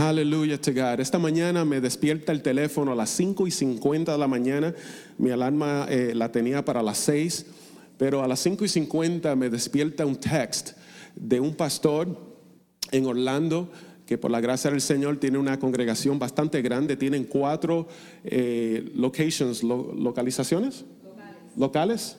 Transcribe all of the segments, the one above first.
Aleluya to God. Esta mañana me despierta el teléfono a las 5 y 50 de la mañana. Mi alarma eh, la tenía para las 6, pero a las 5 y 50 me despierta un text de un pastor en Orlando que por la gracia del Señor tiene una congregación bastante grande. Tienen cuatro eh, locations, localizaciones, locales.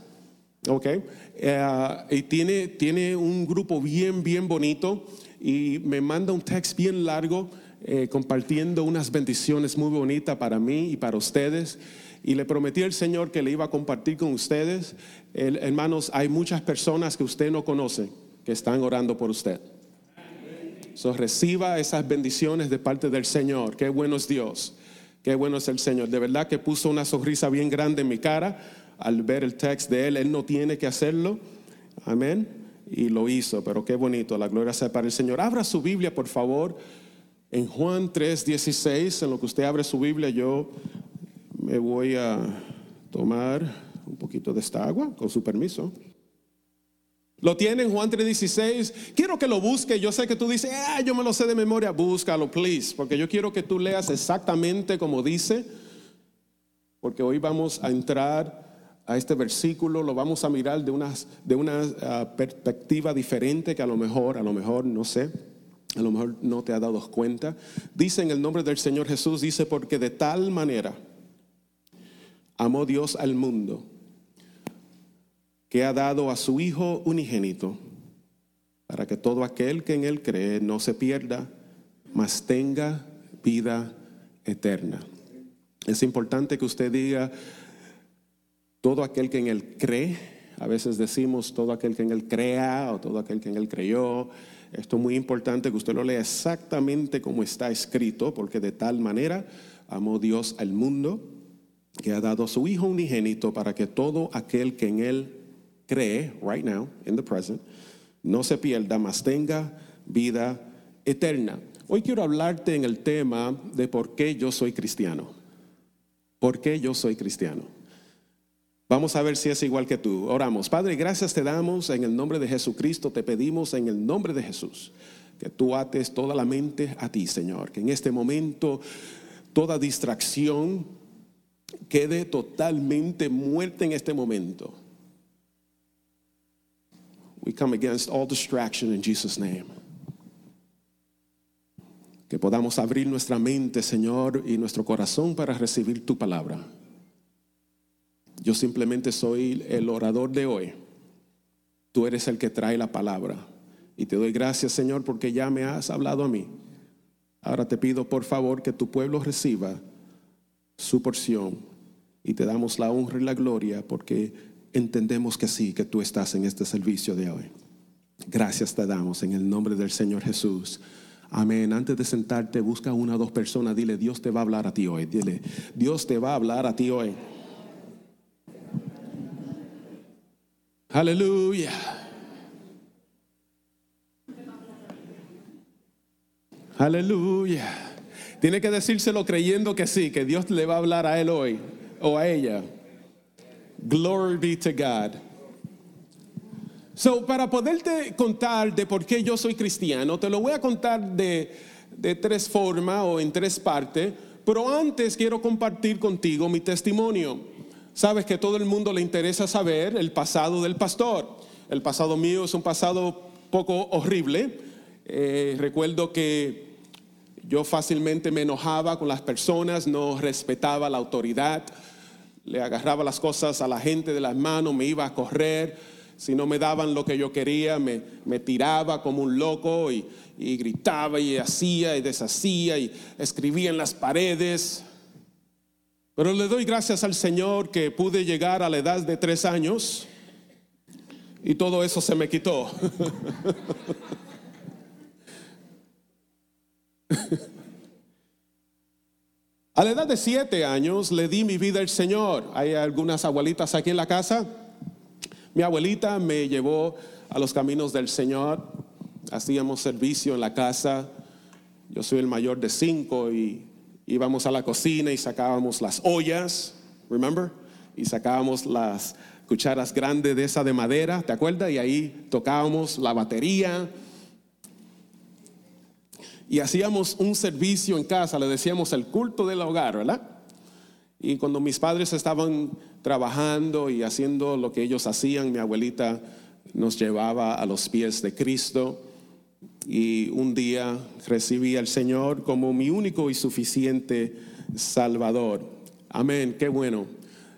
Ok. Eh, y tiene, tiene un grupo bien, bien bonito y me manda un text bien largo eh, compartiendo unas bendiciones muy bonitas para mí y para ustedes. Y le prometí al Señor que le iba a compartir con ustedes. hermanos, hay muchas personas que usted no conoce que están orando por usted. So, reciba esas bendiciones de parte del Señor. Qué bueno es Dios. Qué bueno es el Señor. De verdad que puso una sonrisa bien grande en mi cara al ver el text de Él. Él no tiene que hacerlo. Amén. Y lo hizo. Pero qué bonito. La gloria sea para el Señor. Abra su Biblia, por favor. En Juan 3:16, en lo que usted abre su Biblia, yo me voy a tomar un poquito de esta agua, con su permiso. Lo tiene en Juan 3:16. Quiero que lo busque. Yo sé que tú dices, ah, yo me lo sé de memoria. Búscalo, please, porque yo quiero que tú leas exactamente como dice, porque hoy vamos a entrar a este versículo, lo vamos a mirar de, de una ah, perspectiva diferente que a lo mejor, a lo mejor, no sé, a lo mejor no te ha dado cuenta. Dice en el nombre del Señor Jesús, dice, porque de tal manera amó Dios al mundo, que ha dado a su Hijo unigénito, para que todo aquel que en Él cree no se pierda, mas tenga vida eterna. Es importante que usted diga, todo aquel que en Él cree, a veces decimos todo aquel que en Él crea o todo aquel que en Él creyó, esto es muy importante que usted lo lea exactamente como está escrito, porque de tal manera amó Dios al mundo que ha dado a su Hijo unigénito para que todo aquel que en Él cree, right now, in the present, no se pierda, mas tenga vida eterna. Hoy quiero hablarte en el tema de por qué yo soy cristiano. ¿Por qué yo soy cristiano? Vamos a ver si es igual que tú. Oramos. Padre, gracias te damos en el nombre de Jesucristo. Te pedimos en el nombre de Jesús que tú ates toda la mente a ti, Señor. Que en este momento toda distracción quede totalmente muerta en este momento. We come against all distraction in Jesus' name. Que podamos abrir nuestra mente, Señor, y nuestro corazón para recibir tu palabra. Yo simplemente soy el orador de hoy. Tú eres el que trae la palabra. Y te doy gracias, Señor, porque ya me has hablado a mí. Ahora te pido, por favor, que tu pueblo reciba su porción. Y te damos la honra y la gloria porque entendemos que sí, que tú estás en este servicio de hoy. Gracias te damos en el nombre del Señor Jesús. Amén. Antes de sentarte, busca una o dos personas. Dile, Dios te va a hablar a ti hoy. Dile, Dios te va a hablar a ti hoy. Aleluya. Aleluya. Tiene que decírselo creyendo que sí, que Dios le va a hablar a él hoy o a ella. Glory be to God. So, para poderte contar de por qué yo soy cristiano, te lo voy a contar de, de tres formas o en tres partes, pero antes quiero compartir contigo mi testimonio. Sabes que todo el mundo le interesa saber el pasado del pastor. El pasado mío es un pasado poco horrible. Eh, recuerdo que yo fácilmente me enojaba con las personas, no respetaba la autoridad, le agarraba las cosas a la gente de las manos, me iba a correr. Si no me daban lo que yo quería, me, tiraba como un loco y gritaba y hacía y deshacía y escribía en las paredes. Pero le doy gracias al Señor que pude llegar a la edad de tres años y todo eso se me quitó. A la edad de siete años le di mi vida al Señor. Hay algunas abuelitas aquí en la casa. Mi abuelita me llevó a los caminos del Señor. Hacíamos servicio en la casa. Yo soy el mayor de cinco y íbamos a la cocina y sacábamos las ollas, remember? Y sacábamos las cucharas grandes de esa de madera, ¿te acuerdas? Y ahí tocábamos la batería. y hacíamos un servicio en casa, le decíamos el culto del hogar, ¿verdad? Y cuando mis padres estaban trabajando y haciendo lo que ellos hacían, mi abuelita nos llevaba a los pies de Cristo y un día recibí al Señor como mi único y suficiente Salvador. Amén, qué bueno.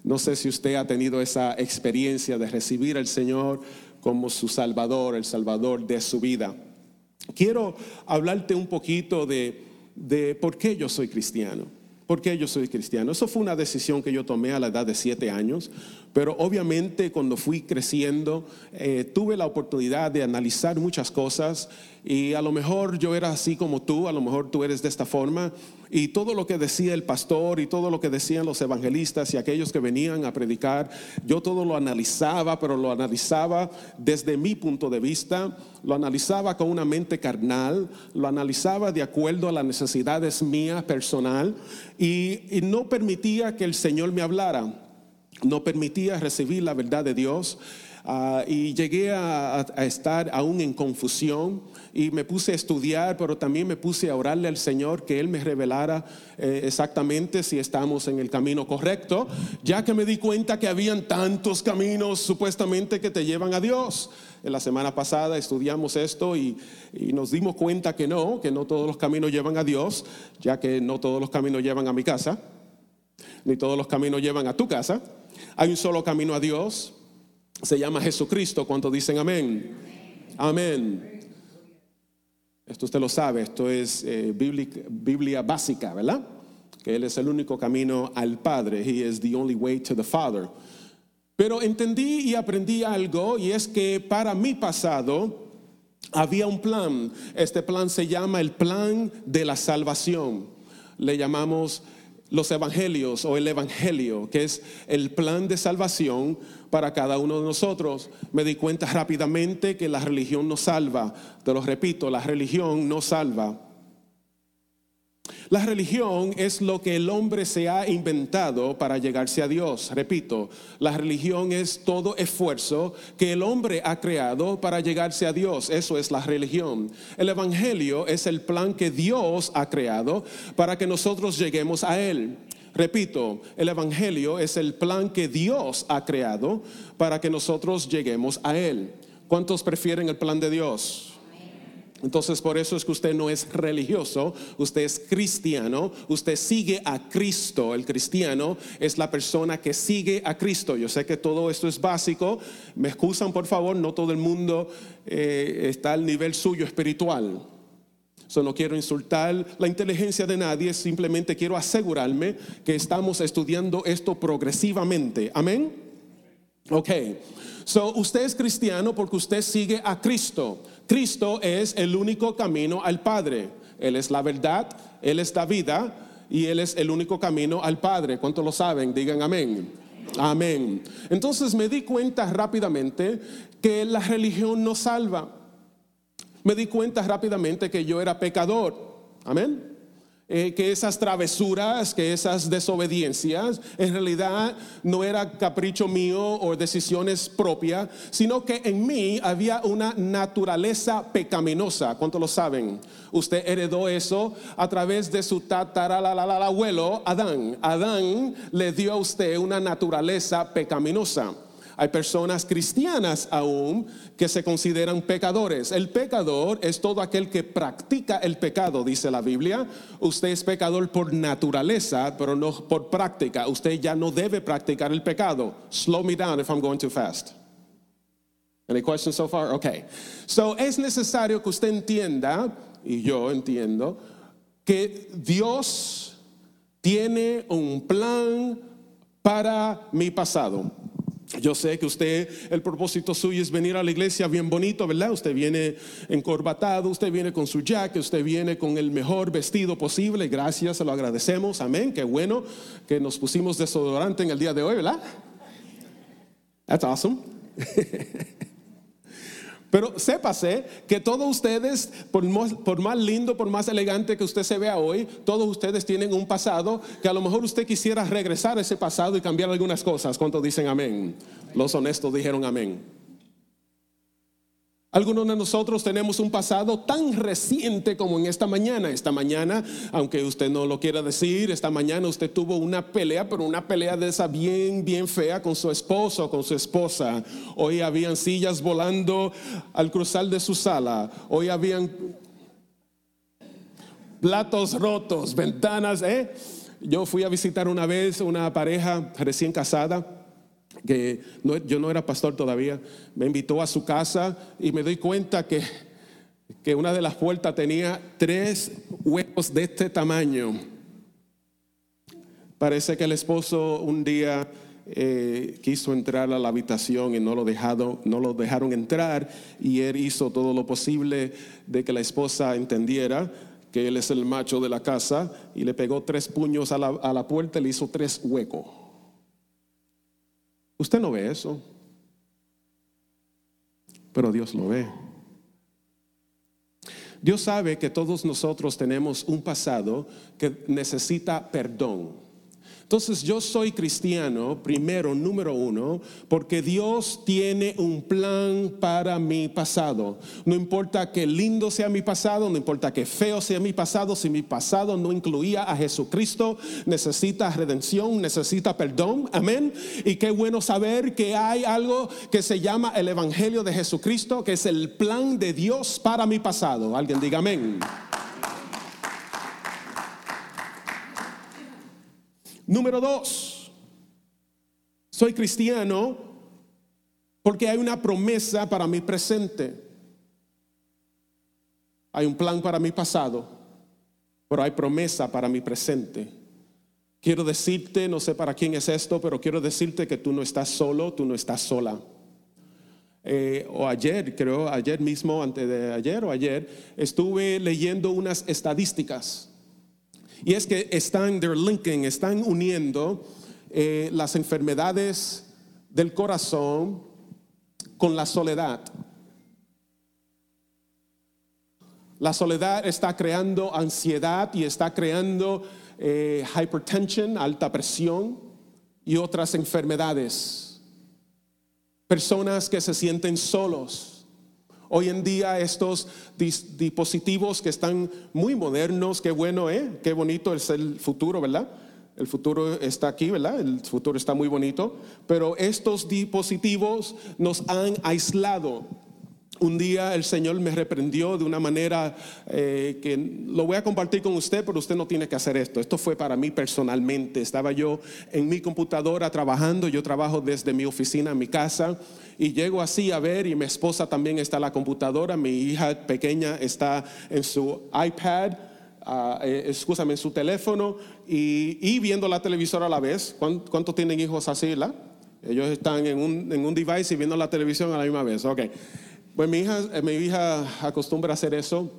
No sé si usted ha tenido esa experiencia de recibir al Señor como su Salvador, el Salvador de su vida. Quiero hablarte un poquito de, de por qué yo soy cristiano. ¿Por qué yo soy cristiano? Eso fue una decisión que yo tomé a la edad de siete años, pero obviamente cuando fui creciendo eh, tuve la oportunidad de analizar muchas cosas y a lo mejor yo era así como tú, a lo mejor tú eres de esta forma. Y todo lo que decía el pastor y todo lo que decían los evangelistas y aquellos que venían a predicar, yo todo lo analizaba, pero lo analizaba desde mi punto de vista, lo analizaba con una mente carnal, lo analizaba de acuerdo a las necesidades mías personal. Y, no permitía que el Señor me hablara, no permitía recibir la verdad de Dios. Ah, y llegué a, estar aún en confusión y me puse a estudiar, pero también me puse a orarle al Señor que Él me revelara eh, exactamente si estamos en el camino correcto, ya que me di cuenta que habían tantos caminos supuestamente que te llevan a Dios. En la semana pasada estudiamos esto y, y nos dimos cuenta que no, que no todos los caminos llevan a Dios, ya que no todos los caminos llevan a mi casa, ni todos los caminos llevan a tu casa. Hay un solo camino a Dios, se llama Jesucristo. ¿Cuántos dicen amén? Amén. Esto usted lo sabe, esto es eh, Biblia, básica, ¿verdad? Que Él es el único camino al Padre. He is the only way to the Father. Pero entendí y aprendí algo y es que para mi pasado había un plan. Este plan se llama el plan de la salvación. Le llamamos los evangelios o el evangelio, que es el plan de salvación para cada uno de nosotros. Me di cuenta rápidamente que la religión no salva. Te lo repito, la religión no salva. La religión es lo que el hombre se ha inventado para llegarse a Dios. Repito, la religión es todo esfuerzo que el hombre ha creado para llegarse a Dios. Eso es la religión. El Evangelio es el plan que Dios ha creado para que nosotros lleguemos a Él. Repito, el Evangelio es el plan que Dios ha creado para que nosotros lleguemos a Él. ¿Cuántos prefieren el plan de Dios? Entonces por eso es que usted no es religioso, usted es cristiano, usted sigue a Cristo. El cristiano es la persona que sigue a Cristo. Yo sé que todo esto es básico, me excusan por favor, no todo el mundo eh, está al nivel suyo espiritual. So, no quiero insultar la inteligencia de nadie, simplemente quiero asegurarme que estamos estudiando esto progresivamente. Amén. Ok. So, usted es cristiano porque usted sigue a Cristo. Cristo es el único camino al Padre. Él es la verdad, Él es la vida y Él es el único camino al Padre. ¿Cuántos lo saben? Digan amén. Amén. Entonces me di cuenta rápidamente que la religión no salva. Me di cuenta rápidamente que yo era pecador. Amén. Eh, que esas travesuras, que esas desobediencias, en realidad no era capricho mío o decisiones propias, sino que en mí había una naturaleza pecaminosa. ¿Cuántos lo saben? Usted heredó eso a través de su abuelo Adán. Adán le dio a usted una naturaleza pecaminosa. Hay personas cristianas aún que se consideran pecadores. El pecador es todo aquel que practica el pecado, dice la Biblia. Usted es pecador por naturaleza, pero no por práctica. Usted ya no debe practicar el pecado. Slow me down if I'm going too fast. Any questions so far? Okay. So es necesario que usted entienda, y yo entiendo, que Dios tiene un plan para mi pasado. Yo sé que usted, el propósito suyo es venir a la iglesia bien bonito, ¿verdad? Usted viene encorbatado, usted viene con su jacket, usted viene con el mejor vestido posible. Gracias, se lo agradecemos. Amén. Qué bueno que nos pusimos desodorante en el día de hoy, ¿verdad? That's awesome. Pero sépase que todos ustedes, por más, lindo, por más elegante que usted se vea hoy, todos ustedes tienen un pasado que a lo mejor usted quisiera regresar a ese pasado y cambiar algunas cosas. ¿Cuántos dicen amén? Los honestos dijeron amén. Algunos de nosotros tenemos un pasado tan reciente como en esta mañana. Esta mañana, aunque usted no lo quiera decir, esta mañana usted tuvo una pelea, pero una pelea de esa bien, bien fea con su esposo, con su esposa. Hoy habían sillas volando al cruzar de su sala. Hoy habían platos rotos, ventanas, ¿eh? Yo fui a visitar una vez una pareja recién casada que yo no era pastor todavía, me invitó a su casa y me doy cuenta que, que una de las puertas tenía tres huecos de este tamaño. Parece que el esposo un día eh, quiso entrar a la habitación y no lo, dejado, no lo dejaron entrar y él hizo todo lo posible de que la esposa entendiera que él es el macho de la casa y le pegó tres puños a la, a la puerta y le hizo tres huecos. Usted no ve eso, pero Dios lo ve. Dios sabe que todos nosotros tenemos un pasado que necesita perdón. Entonces yo soy cristiano, primero, número uno, porque Dios tiene un plan para mi pasado. No importa qué lindo sea mi pasado, no importa qué feo sea mi pasado, si mi pasado no incluía a Jesucristo, necesita redención, necesita perdón. Amén. Y qué bueno saber que hay algo que se llama el Evangelio de Jesucristo, que es el plan de Dios para mi pasado. Alguien diga amén. Número dos, soy cristiano porque hay una promesa para mi presente. Hay un plan para mi pasado, pero hay promesa para mi presente. Quiero decirte, no sé para quién es esto, pero quiero decirte que tú no estás solo, tú no estás sola. Eh, o ayer, creo, ayer mismo, antes de ayer o ayer, estuve leyendo unas estadísticas y es que están, they're linking, están uniendo eh, las enfermedades del corazón con la soledad. La soledad está creando ansiedad y está creando eh, alta presión y otras enfermedades. Personas que se sienten solos Hoy en día estos dispositivos que están muy modernos, qué bueno, ¿eh? Qué bonito es el futuro, ¿verdad? El futuro está aquí, ¿verdad? El futuro está muy bonito. Pero estos dispositivos nos han aislado un día el Señor me reprendió de una manera eh, que lo voy a compartir con usted, pero usted no tiene que hacer esto. Esto fue para mí personalmente. Estaba yo en mi computadora trabajando, yo trabajo desde mi oficina en mi casa y llego así a ver y mi esposa también está en la computadora, mi hija pequeña está en su iPad. Uh, en su teléfono y, viendo la televisora a la vez. ¿Cuántos tienen hijos así? La? Ellos están en un, en un device y viendo la televisión a la misma vez. Ok. Pues mi hija, eh, mi hija acostumbra a hacer eso.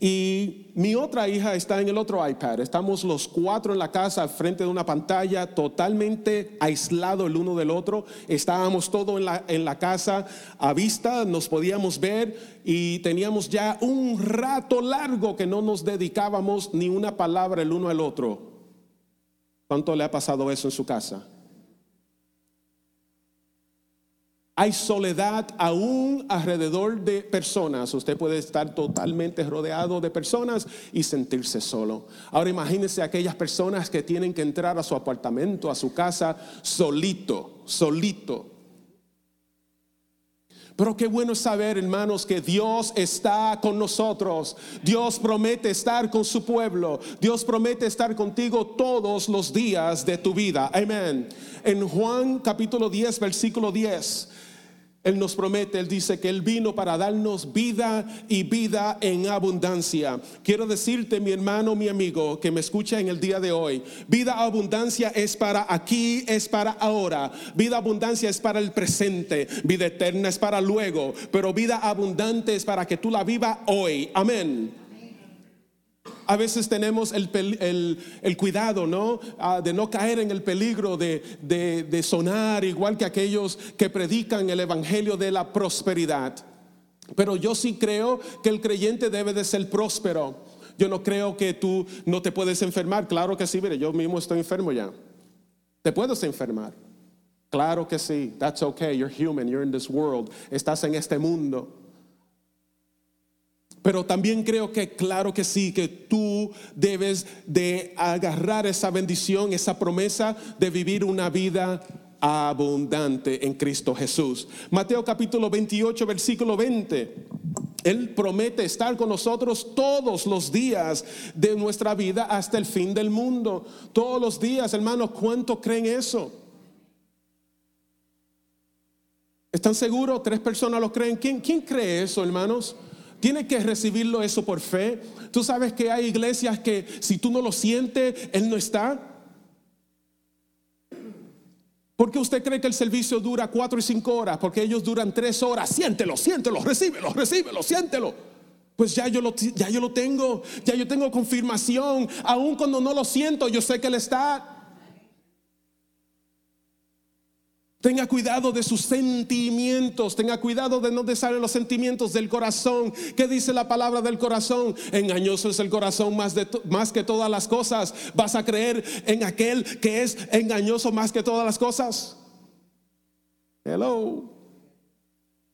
Y mi otra hija está en el otro iPad. Estamos los cuatro en la casa frente de una pantalla, totalmente aislado el uno del otro. Estábamos todos en la, en la casa a vista, nos podíamos ver y teníamos ya un rato largo que no nos dedicábamos ni una palabra el uno al otro. ¿Cuánto le ha pasado eso en su casa? Hay soledad aún alrededor de personas. Usted puede estar totalmente rodeado de personas y sentirse solo. Ahora imagínese aquellas personas que tienen que entrar a su apartamento, a su casa, solito, solito. Pero qué bueno saber, hermanos, que Dios está con nosotros. Dios promete estar con su pueblo. Dios promete estar contigo todos los días de tu vida. Amén. En Juan capítulo 10, versículo 10. Él nos promete, Él dice que Él vino para darnos vida y vida en abundancia. Quiero decirte, mi hermano, mi amigo, que me escucha en el día de hoy, vida abundancia es para aquí, es para ahora. Vida abundancia es para el presente. Vida eterna es para luego. Pero vida abundante es para que tú la vivas hoy. Amén. A veces tenemos el, cuidado, ¿no? Ah, de no caer en el peligro de, de sonar igual que aquellos que predican el evangelio de la prosperidad. Pero yo sí creo que el creyente debe de ser próspero. Yo no creo que tú no te puedes enfermar. Claro que sí, mire, yo mismo estoy enfermo ya. Te puedes enfermar. Claro que sí. That's okay. You're human. You're in this world. Estás en este mundo. Pero también creo que claro que sí, que tú debes de agarrar esa bendición, esa promesa de vivir una vida abundante en Cristo Jesús. Mateo capítulo 28, versículo 20. Él promete estar con nosotros todos los días de nuestra vida hasta el fin del mundo. Todos los días, hermanos, ¿cuánto creen eso? ¿Están seguros? ¿Tres personas lo creen? ¿Quién, quién cree eso, hermanos? Tiene que recibirlo eso por fe. Tú sabes que hay iglesias que si tú no lo sientes, Él no está. ¿Por qué usted cree que el servicio dura cuatro y cinco horas? Porque ellos duran tres horas. Siéntelo, siéntelo, recíbelo, recíbelo, siéntelo. Pues ya yo, lo, ya yo lo tengo, ya yo tengo confirmación. Aun cuando no lo siento, yo sé que Él está. Tenga cuidado de sus sentimientos, tenga cuidado de no deshacer los sentimientos del corazón. ¿Qué dice la palabra del corazón? Engañoso es el corazón más, de más que todas las cosas. ¿Vas a creer en aquel que es engañoso más que todas las cosas? Hello.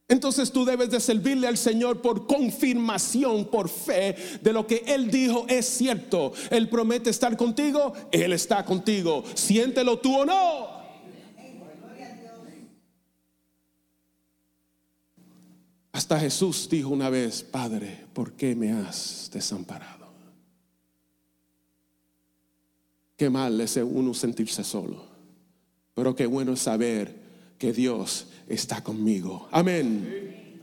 Entonces tú debes de servirle al Señor por confirmación, por fe de lo que Él dijo es cierto. Él promete estar contigo, Él está contigo. Siéntelo tú o no. Hasta Jesús dijo una vez, Padre, ¿por qué me has desamparado? Qué mal es uno sentirse solo, pero qué bueno es saber que Dios está conmigo. Amén.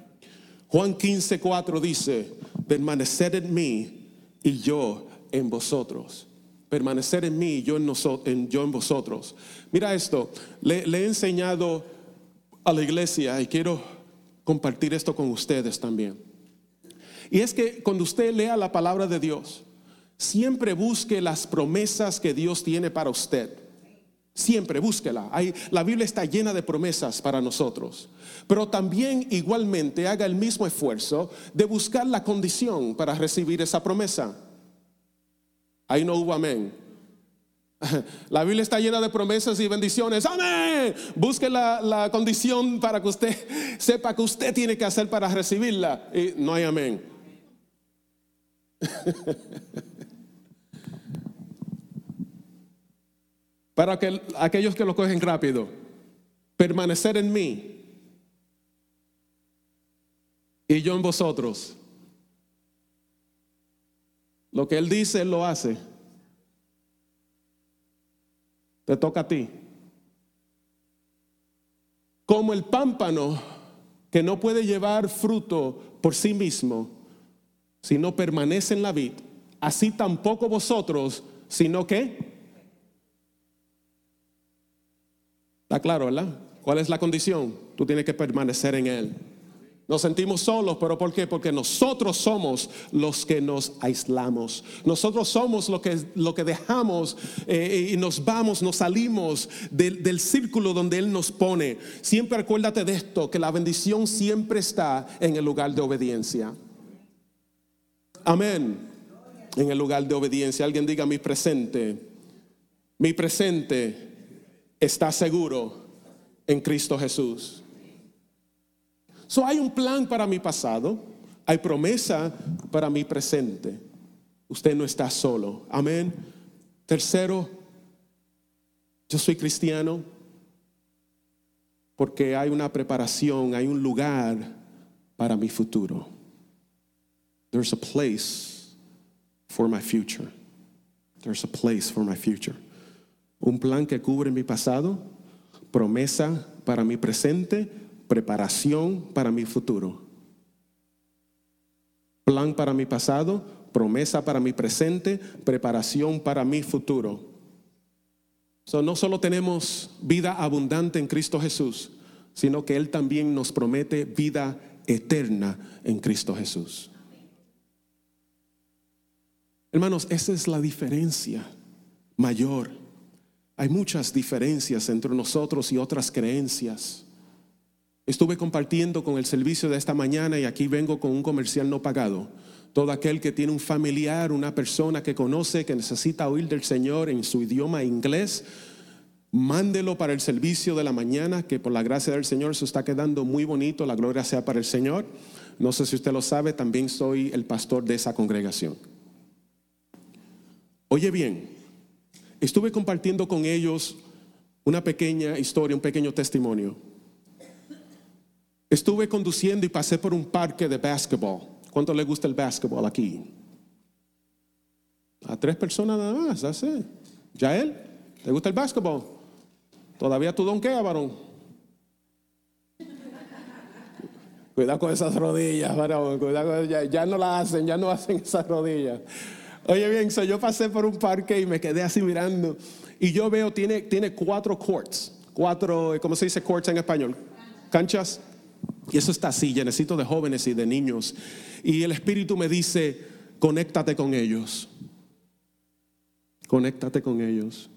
Juan 15, 4 dice, permanecer en mí y yo en vosotros. Permanecer en mí y yo en, yo en vosotros. Mira esto, le he enseñado a la iglesia y quiero compartir esto con ustedes también. Y es que cuando usted lea la palabra de Dios, siempre busque las promesas que Dios tiene para usted. Siempre búsquela. Hay, la Biblia está llena de promesas para nosotros. Pero también igualmente haga el mismo esfuerzo de buscar la condición para recibir esa promesa. Ahí no hubo amén. La Biblia está llena de promesas y bendiciones. Amén. Busque la, condición para que usted sepa que usted tiene que hacer para recibirla. Y no hay amén. para que, aquellos que lo cogen rápido, permanecer en mí y yo en vosotros. Lo que Él dice, Él lo hace. Te toca a ti. Como el pámpano que no puede llevar fruto por sí mismo, si no permanece en la vid, así tampoco vosotros, sino que... Está claro, ¿verdad? ¿Cuál es la condición? Tú tienes que permanecer en Él. Nos sentimos solos, pero ¿por qué? Porque nosotros somos los que nos aislamos. Nosotros somos lo que, lo que dejamos eh, y nos vamos, nos salimos del, del círculo donde Él nos pone. Siempre acuérdate de esto, que la bendición siempre está en el lugar de obediencia. Amén. En el lugar de obediencia. Alguien diga mi presente. Mi presente está seguro en Cristo Jesús. So, hay un plan para mi pasado, hay promesa para mi presente. Usted no está solo. Amén. Tercero, yo soy cristiano porque hay una preparación, hay un lugar para mi futuro. There's a place for my future. There's a place for my future. Un plan que cubre mi pasado, promesa para mi presente preparación para mi futuro. Plan para mi pasado, promesa para mi presente, preparación para mi futuro. no solo tenemos vida abundante en Cristo Jesús, sino que Él también nos promete vida eterna en Cristo Jesús. Hermanos, esa es la diferencia mayor. Hay muchas diferencias entre nosotros y otras creencias. Estuve compartiendo con el servicio de esta mañana y aquí vengo con un comercial no pagado. Todo aquel que tiene un familiar, una persona que conoce, que necesita oír del Señor en su idioma inglés, mándelo para el servicio de la mañana, que por la gracia del Señor se está quedando muy bonito, la gloria sea para el Señor. No sé si usted lo sabe, también soy el pastor de esa congregación. Oye bien, estuve compartiendo con ellos una pequeña historia, un pequeño testimonio. Estuve conduciendo y pasé por un parque de básquetbol. ¿Cuánto le gusta el básquetbol aquí? A tres personas nada más, así. ¿Ya él? ¿Te gusta el básquetbol? ¿Todavía tú donkeas, varón? Cuidado con esas rodillas, varón. Cuidado ya, ya, no la hacen, ya no hacen esas rodillas. Oye, bien, yo pasé por un parque y me quedé así mirando. Y yo veo, tiene, tiene cuatro courts. Cuatro, ¿cómo se dice courts en español? Canchas. Y eso está así, llenecito de jóvenes y de niños. Y el Espíritu me dice, conéctate con ellos. Conéctate con ellos.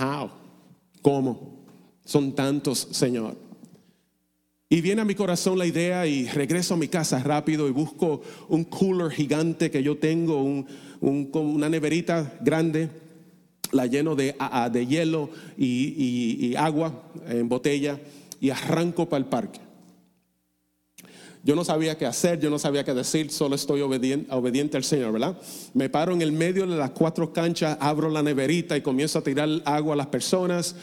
How? ¿Cómo? Son tantos, Señor. Y viene a mi corazón la idea y regreso a mi casa rápido y busco un cooler gigante que yo tengo, un, una neverita grande, la lleno de, de hielo y agua en botella y arranco para el parque. Yo no sabía qué hacer, yo no sabía qué decir, solo estoy obediente, al Señor, ¿verdad? Me paro en el medio de las cuatro canchas, abro la neverita y comienzo a tirar agua a las personas.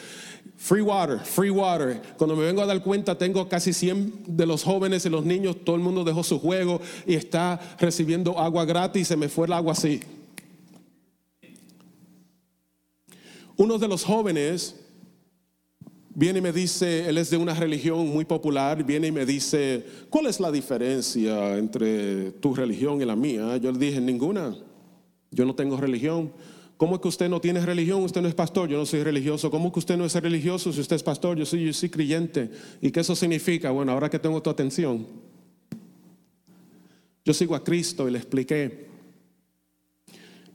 Free water, free water. Cuando me vengo a dar cuenta, tengo casi 100 de los jóvenes y los niños, todo el mundo dejó su juego y está recibiendo agua gratis, se me fue el agua así. Uno de los jóvenes viene y me dice, él es de una religión muy popular, viene y me dice, ¿cuál es la diferencia entre tu religión y la mía? Yo le dije, ninguna, yo no tengo religión. ¿Cómo es que usted no tiene religión? Usted no es pastor, yo no soy religioso. ¿Cómo es que usted no es religioso si usted es pastor? Yo soy, yo soy creyente. ¿Y qué eso significa? Bueno, ahora que tengo tu atención, yo sigo a Cristo y le expliqué.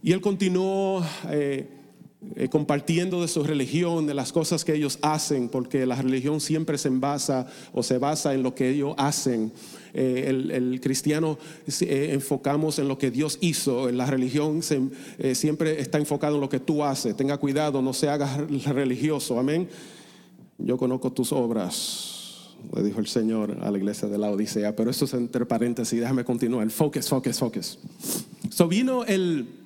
Y él continuó eh, eh, compartiendo de su religión, de las cosas que ellos hacen, porque la religión siempre se basa o se basa en lo que ellos hacen. Eh, el, cristiano eh, enfocamos en lo que Dios hizo, en la religión siempre está enfocado en lo que tú haces. Tenga cuidado, no se haga religioso, amén. Yo conozco tus obras, le dijo el Señor a la iglesia de la Odisea, pero eso es entre paréntesis, déjame continuar. Focus, focus, focus. So vino el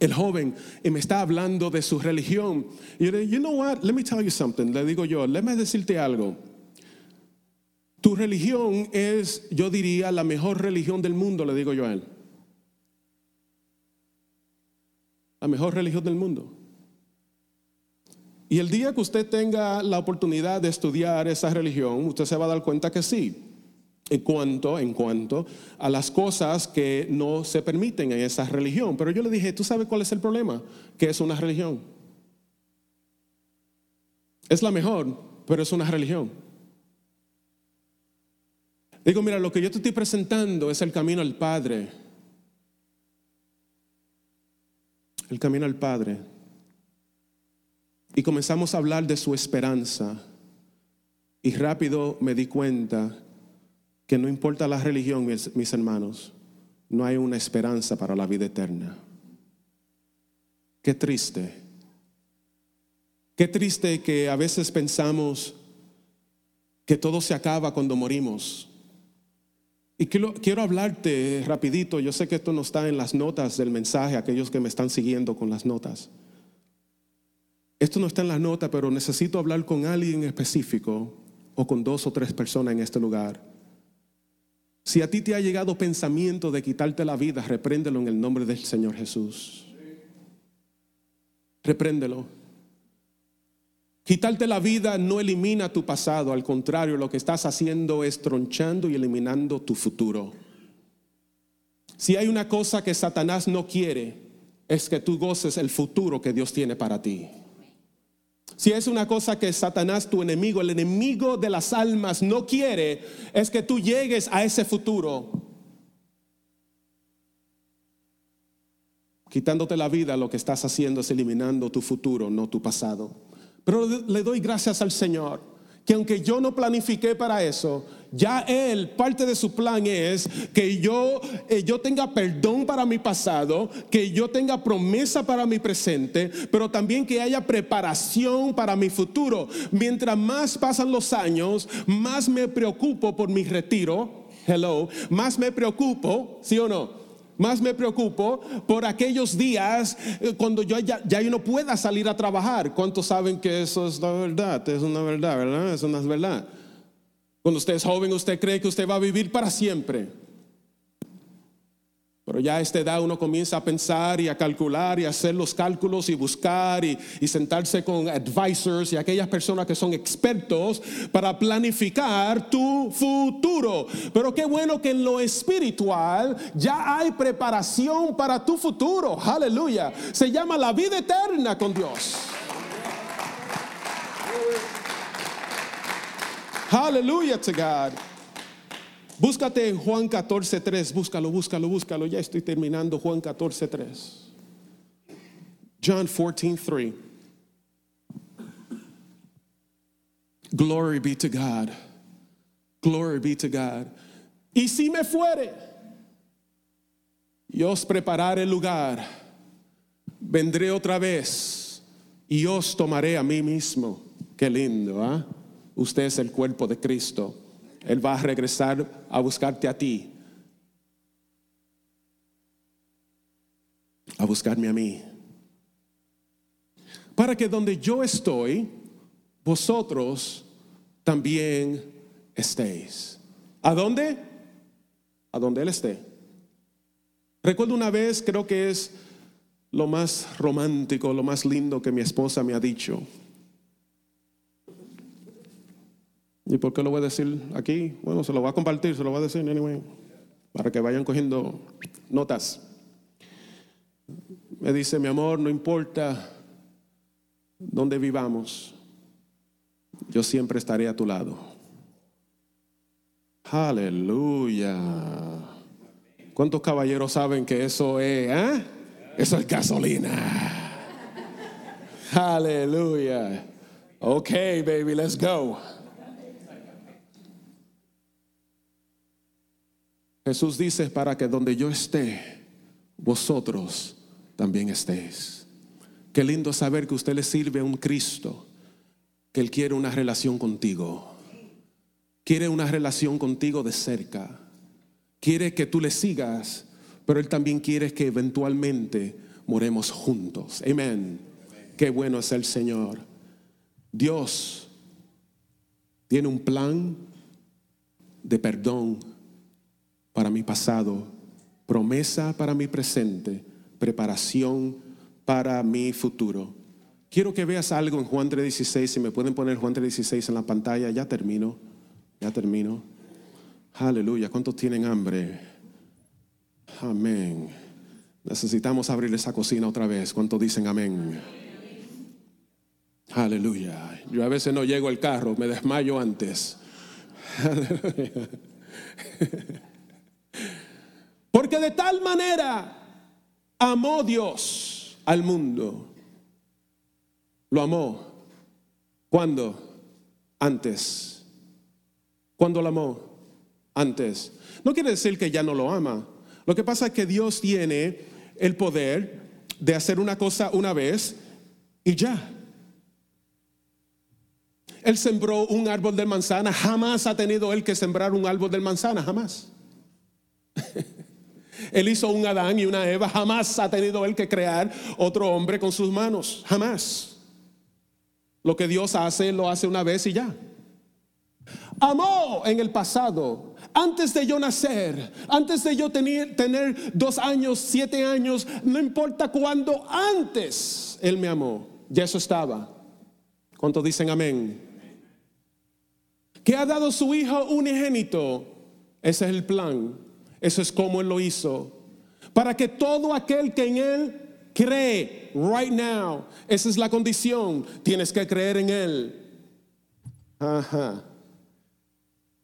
el joven y me está hablando de su religión. Y yo le digo, you know what, let me tell you something. Le digo yo, déjame decirte algo. Tu religión es, yo diría, la mejor religión del mundo, le digo yo a él. La mejor religión del mundo. Y el día que usted tenga la oportunidad de estudiar esa religión, usted se va a dar cuenta que sí en cuanto, en cuanto a las cosas que no se permiten en esa religión. Pero yo le dije, ¿tú sabes cuál es el problema? Que es una religión. Es la mejor, pero es una religión. Digo, mira, lo que yo te estoy presentando es el camino al Padre. El camino al Padre. Y comenzamos a hablar de su esperanza. Y rápido me di cuenta que no importa la religión, mis, hermanos, no hay una esperanza para la vida eterna. Qué triste. Qué triste que a veces pensamos que todo se acaba cuando morimos. Y quiero, quiero, hablarte rapidito, yo sé que esto no está en las notas del mensaje, aquellos que me están siguiendo con las notas. Esto no está en las notas, pero necesito hablar con alguien específico o con dos o tres personas en este lugar si a ti te ha llegado pensamiento de quitarte la vida, repréndelo en el nombre del Señor Jesús. Repréndelo. Quitarte la vida no elimina tu pasado, al contrario, lo que estás haciendo es tronchando y eliminando tu futuro. Si hay una cosa que Satanás no quiere, es que tú goces el futuro que Dios tiene para ti. Si es una cosa que Satanás, tu enemigo, el enemigo de las almas, no quiere, es que tú llegues a ese futuro. Quitándote la vida, lo que estás haciendo es eliminando tu futuro, no tu pasado. Pero le doy gracias al Señor que aunque yo no planifiqué para eso, ya Él, parte de su plan es que yo, eh, yo tenga perdón para mi pasado, que yo tenga promesa para mi presente, pero también que haya preparación para mi futuro. Mientras más pasan los años, más me preocupo por mi retiro hello, más me preocupo, ¿sí o no? Más me preocupo por aquellos días eh, cuando yo ya, ya no pueda salir a trabajar. ¿Cuántos saben que eso es la verdad? Es una verdad, ¿verdad? Es verdad. Cuando usted es joven, usted cree que usted va a vivir para siempre. Pero ya a esta edad uno comienza a pensar y a calcular y a hacer los cálculos y buscar y, sentarse con advisors y aquellas personas que son expertos para planificar tu futuro. Pero qué bueno que en lo espiritual ya hay preparación para tu futuro. Aleluya. Se llama la vida eterna con Dios. Aleluya to God. Búscate Juan 14.3, búscalo, búscalo, búscalo. Ya estoy terminando Juan 14.3. John 14.3. Glory be to God. Glory be to God. Y si me fuere, yo os prepararé el lugar. Vendré otra vez y os tomaré a mí mismo. Qué lindo, ¿ah? Usted es el cuerpo de Cristo. Él va a regresar a buscarte a ti. A buscarme a mí. Para que donde yo estoy, vosotros también estéis. ¿A dónde? A donde Él esté. Recuerdo una vez, creo que es lo más romántico, lo más lindo que mi esposa me ha dicho. ¿Y por qué lo voy a decir aquí? Bueno, se lo voy a compartir, se lo voy a decir anyway, para que vayan cogiendo notas. Me dice, mi amor, no importa dónde vivamos, yo siempre estaré a tu lado. Aleluya. ¿Cuántos caballeros saben que eso es, eh? Eso es gasolina. Aleluya. Ok, baby, let's go. Jesús dice, para que donde yo esté, vosotros también estéis. Qué lindo saber que usted le sirve a un Cristo, que Él quiere una relación contigo. Quiere una relación contigo de cerca. Quiere que tú le sigas, pero Él también quiere que eventualmente moremos juntos. Amén. Qué bueno es el Señor. Dios tiene un plan de perdón para mi pasado, promesa para mi presente, preparación para mi futuro. Quiero que veas algo en Juan 3:16, si me pueden poner Juan 3:16 en la pantalla, ya termino, ya termino. Aleluya, ¿cuántos tienen hambre? Amén. Necesitamos abrir esa cocina otra vez. ¿Cuántos dicen amén? Aleluya. Yo a veces no llego al carro, me desmayo antes. Aleluya. Porque de tal manera amó Dios al mundo. Lo amó. ¿Cuándo? Antes. ¿Cuándo lo amó? Antes. No quiere decir que ya no lo ama. Lo que pasa es que Dios tiene el poder de hacer una cosa una vez y ya. Él sembró un árbol de manzana, jamás ha tenido él que sembrar un árbol de manzana, jamás. Él hizo un Adán y una Eva. Jamás ha tenido él que crear otro hombre con sus manos. Jamás. Lo que Dios hace, lo hace una vez y ya. Amó en el pasado, antes de yo nacer, antes de yo tener, dos años, siete años, no importa cuándo, antes Él me amó. Ya eso estaba. ¿Cuántos dicen amén? Que ha dado su Hijo unigénito. Ese es el plan. Eso es como Él lo hizo. Para que todo aquel que en Él cree, right now, esa es la condición, tienes que creer en Él. Ajá.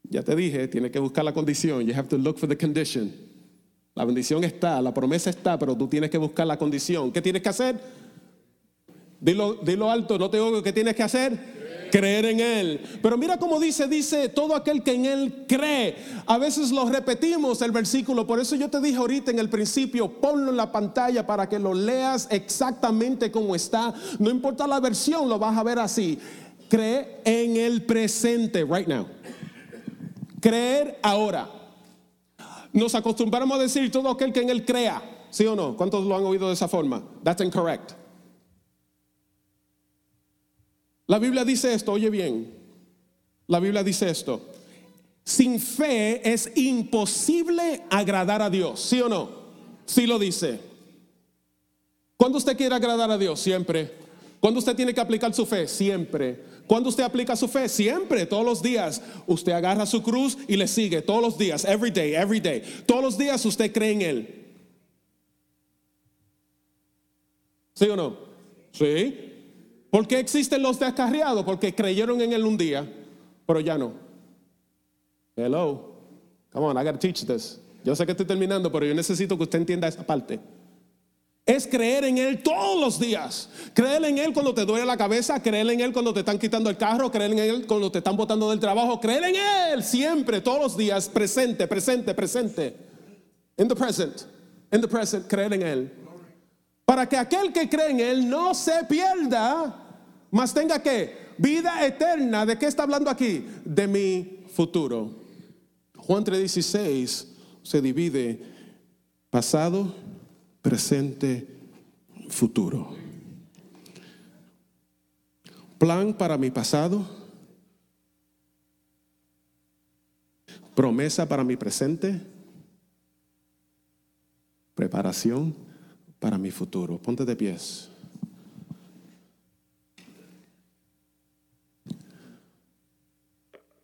Ya te dije, tienes que buscar la condición. You have to look for the condition. La bendición está, la promesa está, pero tú tienes que buscar la condición. ¿Qué tienes que hacer? Dilo, dilo alto, no te oigo. ¿Qué tienes que hacer? Creer en Él. Pero mira cómo dice, dice, todo aquel que en Él cree. A veces lo repetimos el versículo, por eso yo te dije ahorita en el principio, ponlo en la pantalla para que lo leas exactamente como está. No importa la versión, lo vas a ver así. Cree en el presente, right now. Creer ahora. nos acostumbramos a decir todo aquel que en él crea, ¿sí o no? ¿Cuántos lo han oído de esa forma? That's incorrect. La Biblia dice esto, oye bien, la Biblia dice esto, sin fe es imposible agradar a Dios, ¿sí o no? Sí lo dice. ¿Cuándo usted quiere agradar a Dios? Siempre. ¿Cuándo usted tiene que aplicar su fe? Siempre. ¿Cuándo usted aplica su fe? Siempre, todos los días. Usted agarra su cruz y le sigue todos los días, every day, every day. Todos los días usted cree en Él. ¿Sí o no? Sí. ¿Por qué existen los descarriados? Porque creyeron en Él un día, pero ya no. Hello. Come on, I gotta teach this. Yo sé que estoy terminando, pero yo necesito que usted entienda esa parte. Es creer en Él todos los días. Creer en Él cuando te duele la cabeza, creer en Él cuando te están quitando el carro, creer en Él cuando te están botando del trabajo, creer en Él siempre, todos los días, presente, presente, presente. In the present, in the present, creer en Él. Para que aquel que cree en Él no se pierda, mas tenga que vida eterna. ¿De qué está hablando aquí? De mi futuro. Juan 3:16 se divide pasado, presente, futuro. Plan para mi pasado, promesa para mi presente, preparación para mi futuro. Ponte de pies.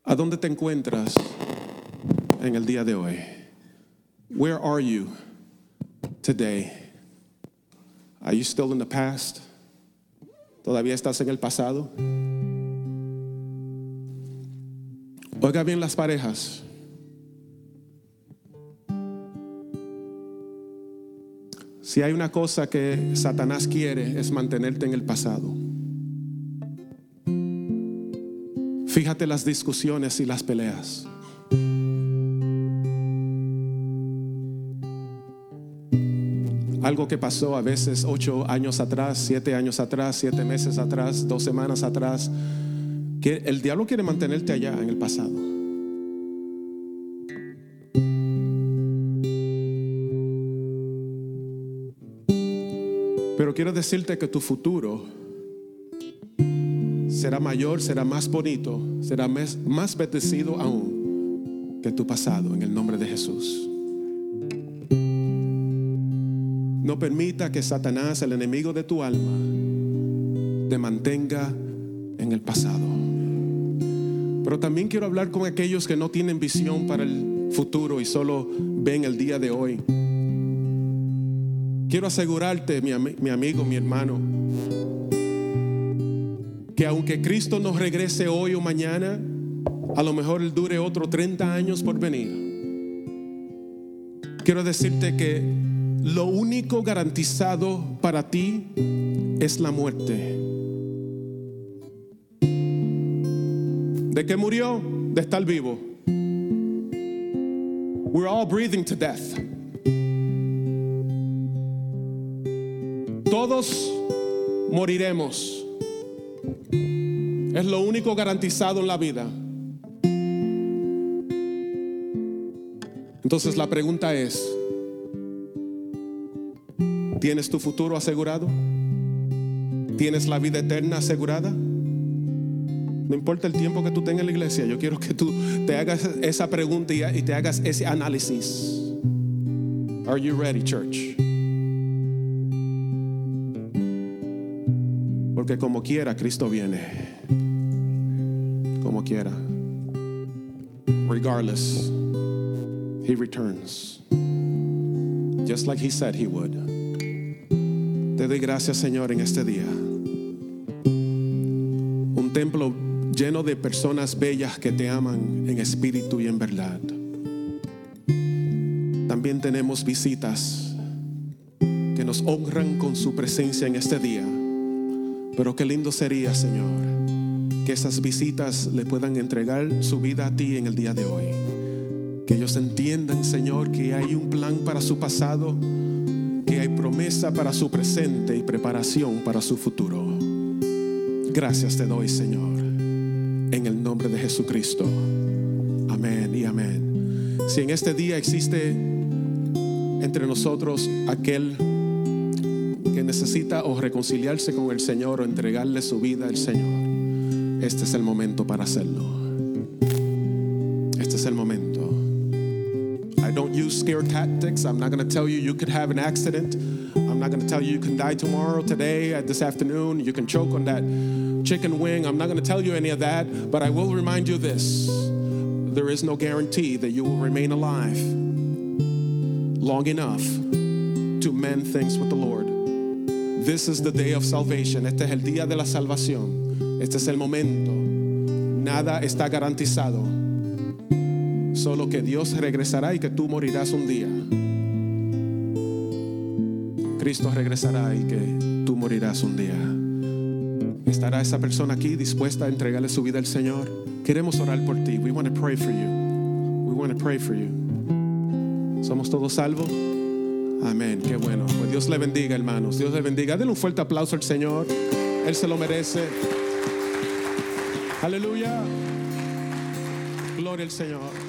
¿A dónde te encuentras en el día de hoy? Where are you today? Are you still in the past? ¿Todavía estás en el pasado? Oiga bien las parejas. Si hay una cosa que Satanás quiere es mantenerte en el pasado. Fíjate las discusiones y las peleas. Algo que pasó a veces ocho años atrás, siete años atrás, siete meses atrás, dos semanas atrás, que el diablo quiere mantenerte allá en el pasado. Pero quiero decirte que tu futuro será mayor, será más bonito, será más, bendecido aún que tu pasado en el nombre de Jesús. No permita que Satanás, el enemigo de tu alma, te mantenga en el pasado. Pero también quiero hablar con aquellos que no tienen visión para el futuro y solo ven el día de hoy. Quiero asegurarte, mi amigo, mi hermano, que aunque Cristo nos regrese hoy o mañana, a lo mejor Él dure otros 30 años por venir. Quiero decirte que lo único garantizado para ti es la muerte. ¿De qué murió? De estar vivo. We're all breathing to death. Todos moriremos. Es lo único garantizado en la vida. Entonces la pregunta es, ¿tienes tu futuro asegurado? ¿Tienes la vida eterna asegurada? No importa el tiempo que tú tengas en la iglesia, yo quiero que tú te hagas esa pregunta y te hagas ese análisis. Are you ready, church? Porque como quiera, Cristo viene como quiera. Regardless, He returns. Just like He said He would. Te doy gracias, Señor, en este día. Un templo lleno de personas bellas que te aman en espíritu y en verdad. También tenemos visitas que nos honran con su presencia en este día. Pero qué lindo sería, Señor que esas visitas le puedan entregar su vida a ti en el día de hoy. Que ellos entiendan, Señor, que hay un plan para su pasado, que hay promesa para su presente y preparación para su futuro. Gracias te doy, Señor, en el nombre de Jesucristo. Amén y amén. Si en este día existe entre nosotros aquel que necesita o reconciliarse con el Señor o entregarle su vida al Señor, este es el momento para hacerlo. Este es el momento. I don't use scare tactics. I'm not going to tell you you could have an accident. I'm not going to tell you you can die tomorrow, today, this afternoon. You can choke on that chicken wing. I'm not going to tell you any of that, but I will remind you this. There is no guarantee that you will remain alive long enough to mend things with the Lord. This is the day of salvation. Este es el día de la salvación. Este es el momento. Nada está garantizado. Solo que Dios regresará y que tú morirás un día. Cristo regresará y que tú morirás un día. ¿Estará esa persona aquí dispuesta a entregarle su vida al Señor? Queremos orar por ti. We want to pray for you. We want to pray for you. ¿Somos todos salvos? Amén. Qué bueno. Pues Dios le bendiga, hermanos. Dios le bendiga. Denle un fuerte aplauso al Señor. Él se lo merece. Aleluya. Gloria al Señor.